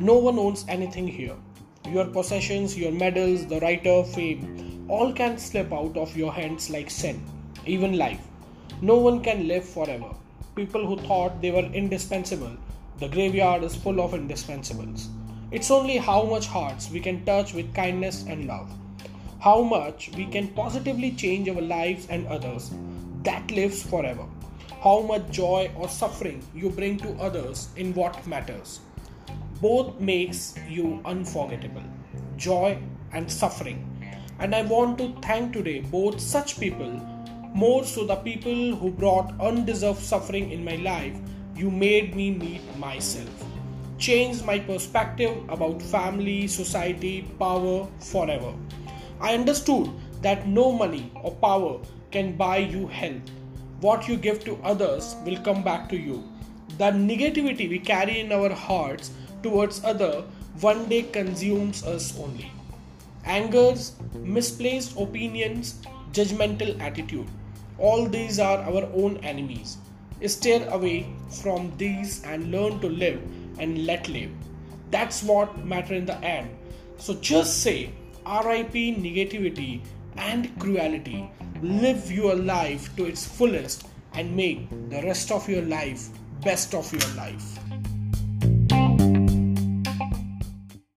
No one owns anything here. Your possessions, your medals, the writer, fame, all can slip out of your hands like sin, even life. No one can live forever. People who thought they were indispensable, the graveyard is full of indispensables. It's only how much hearts we can touch with kindness and love. How much we can positively change our lives and others. That lives forever. How much joy or suffering you bring to others in what matters. Both makes you unforgettable. Joy and suffering. And I want to thank today both such people, more so the people who brought undeserved suffering in my life. You made me meet myself changed my perspective about family, society, power forever. I understood that no money or power can buy you health. What you give to others will come back to you. The negativity we carry in our hearts towards other one day consumes us only. Angers, misplaced opinions, judgmental attitude. All these are our own enemies. Steer away from these and learn to live and let live. That's what matter in the end. So just say RIP negativity and cruelty. Live your life to its fullest and make the rest of your life best of your life.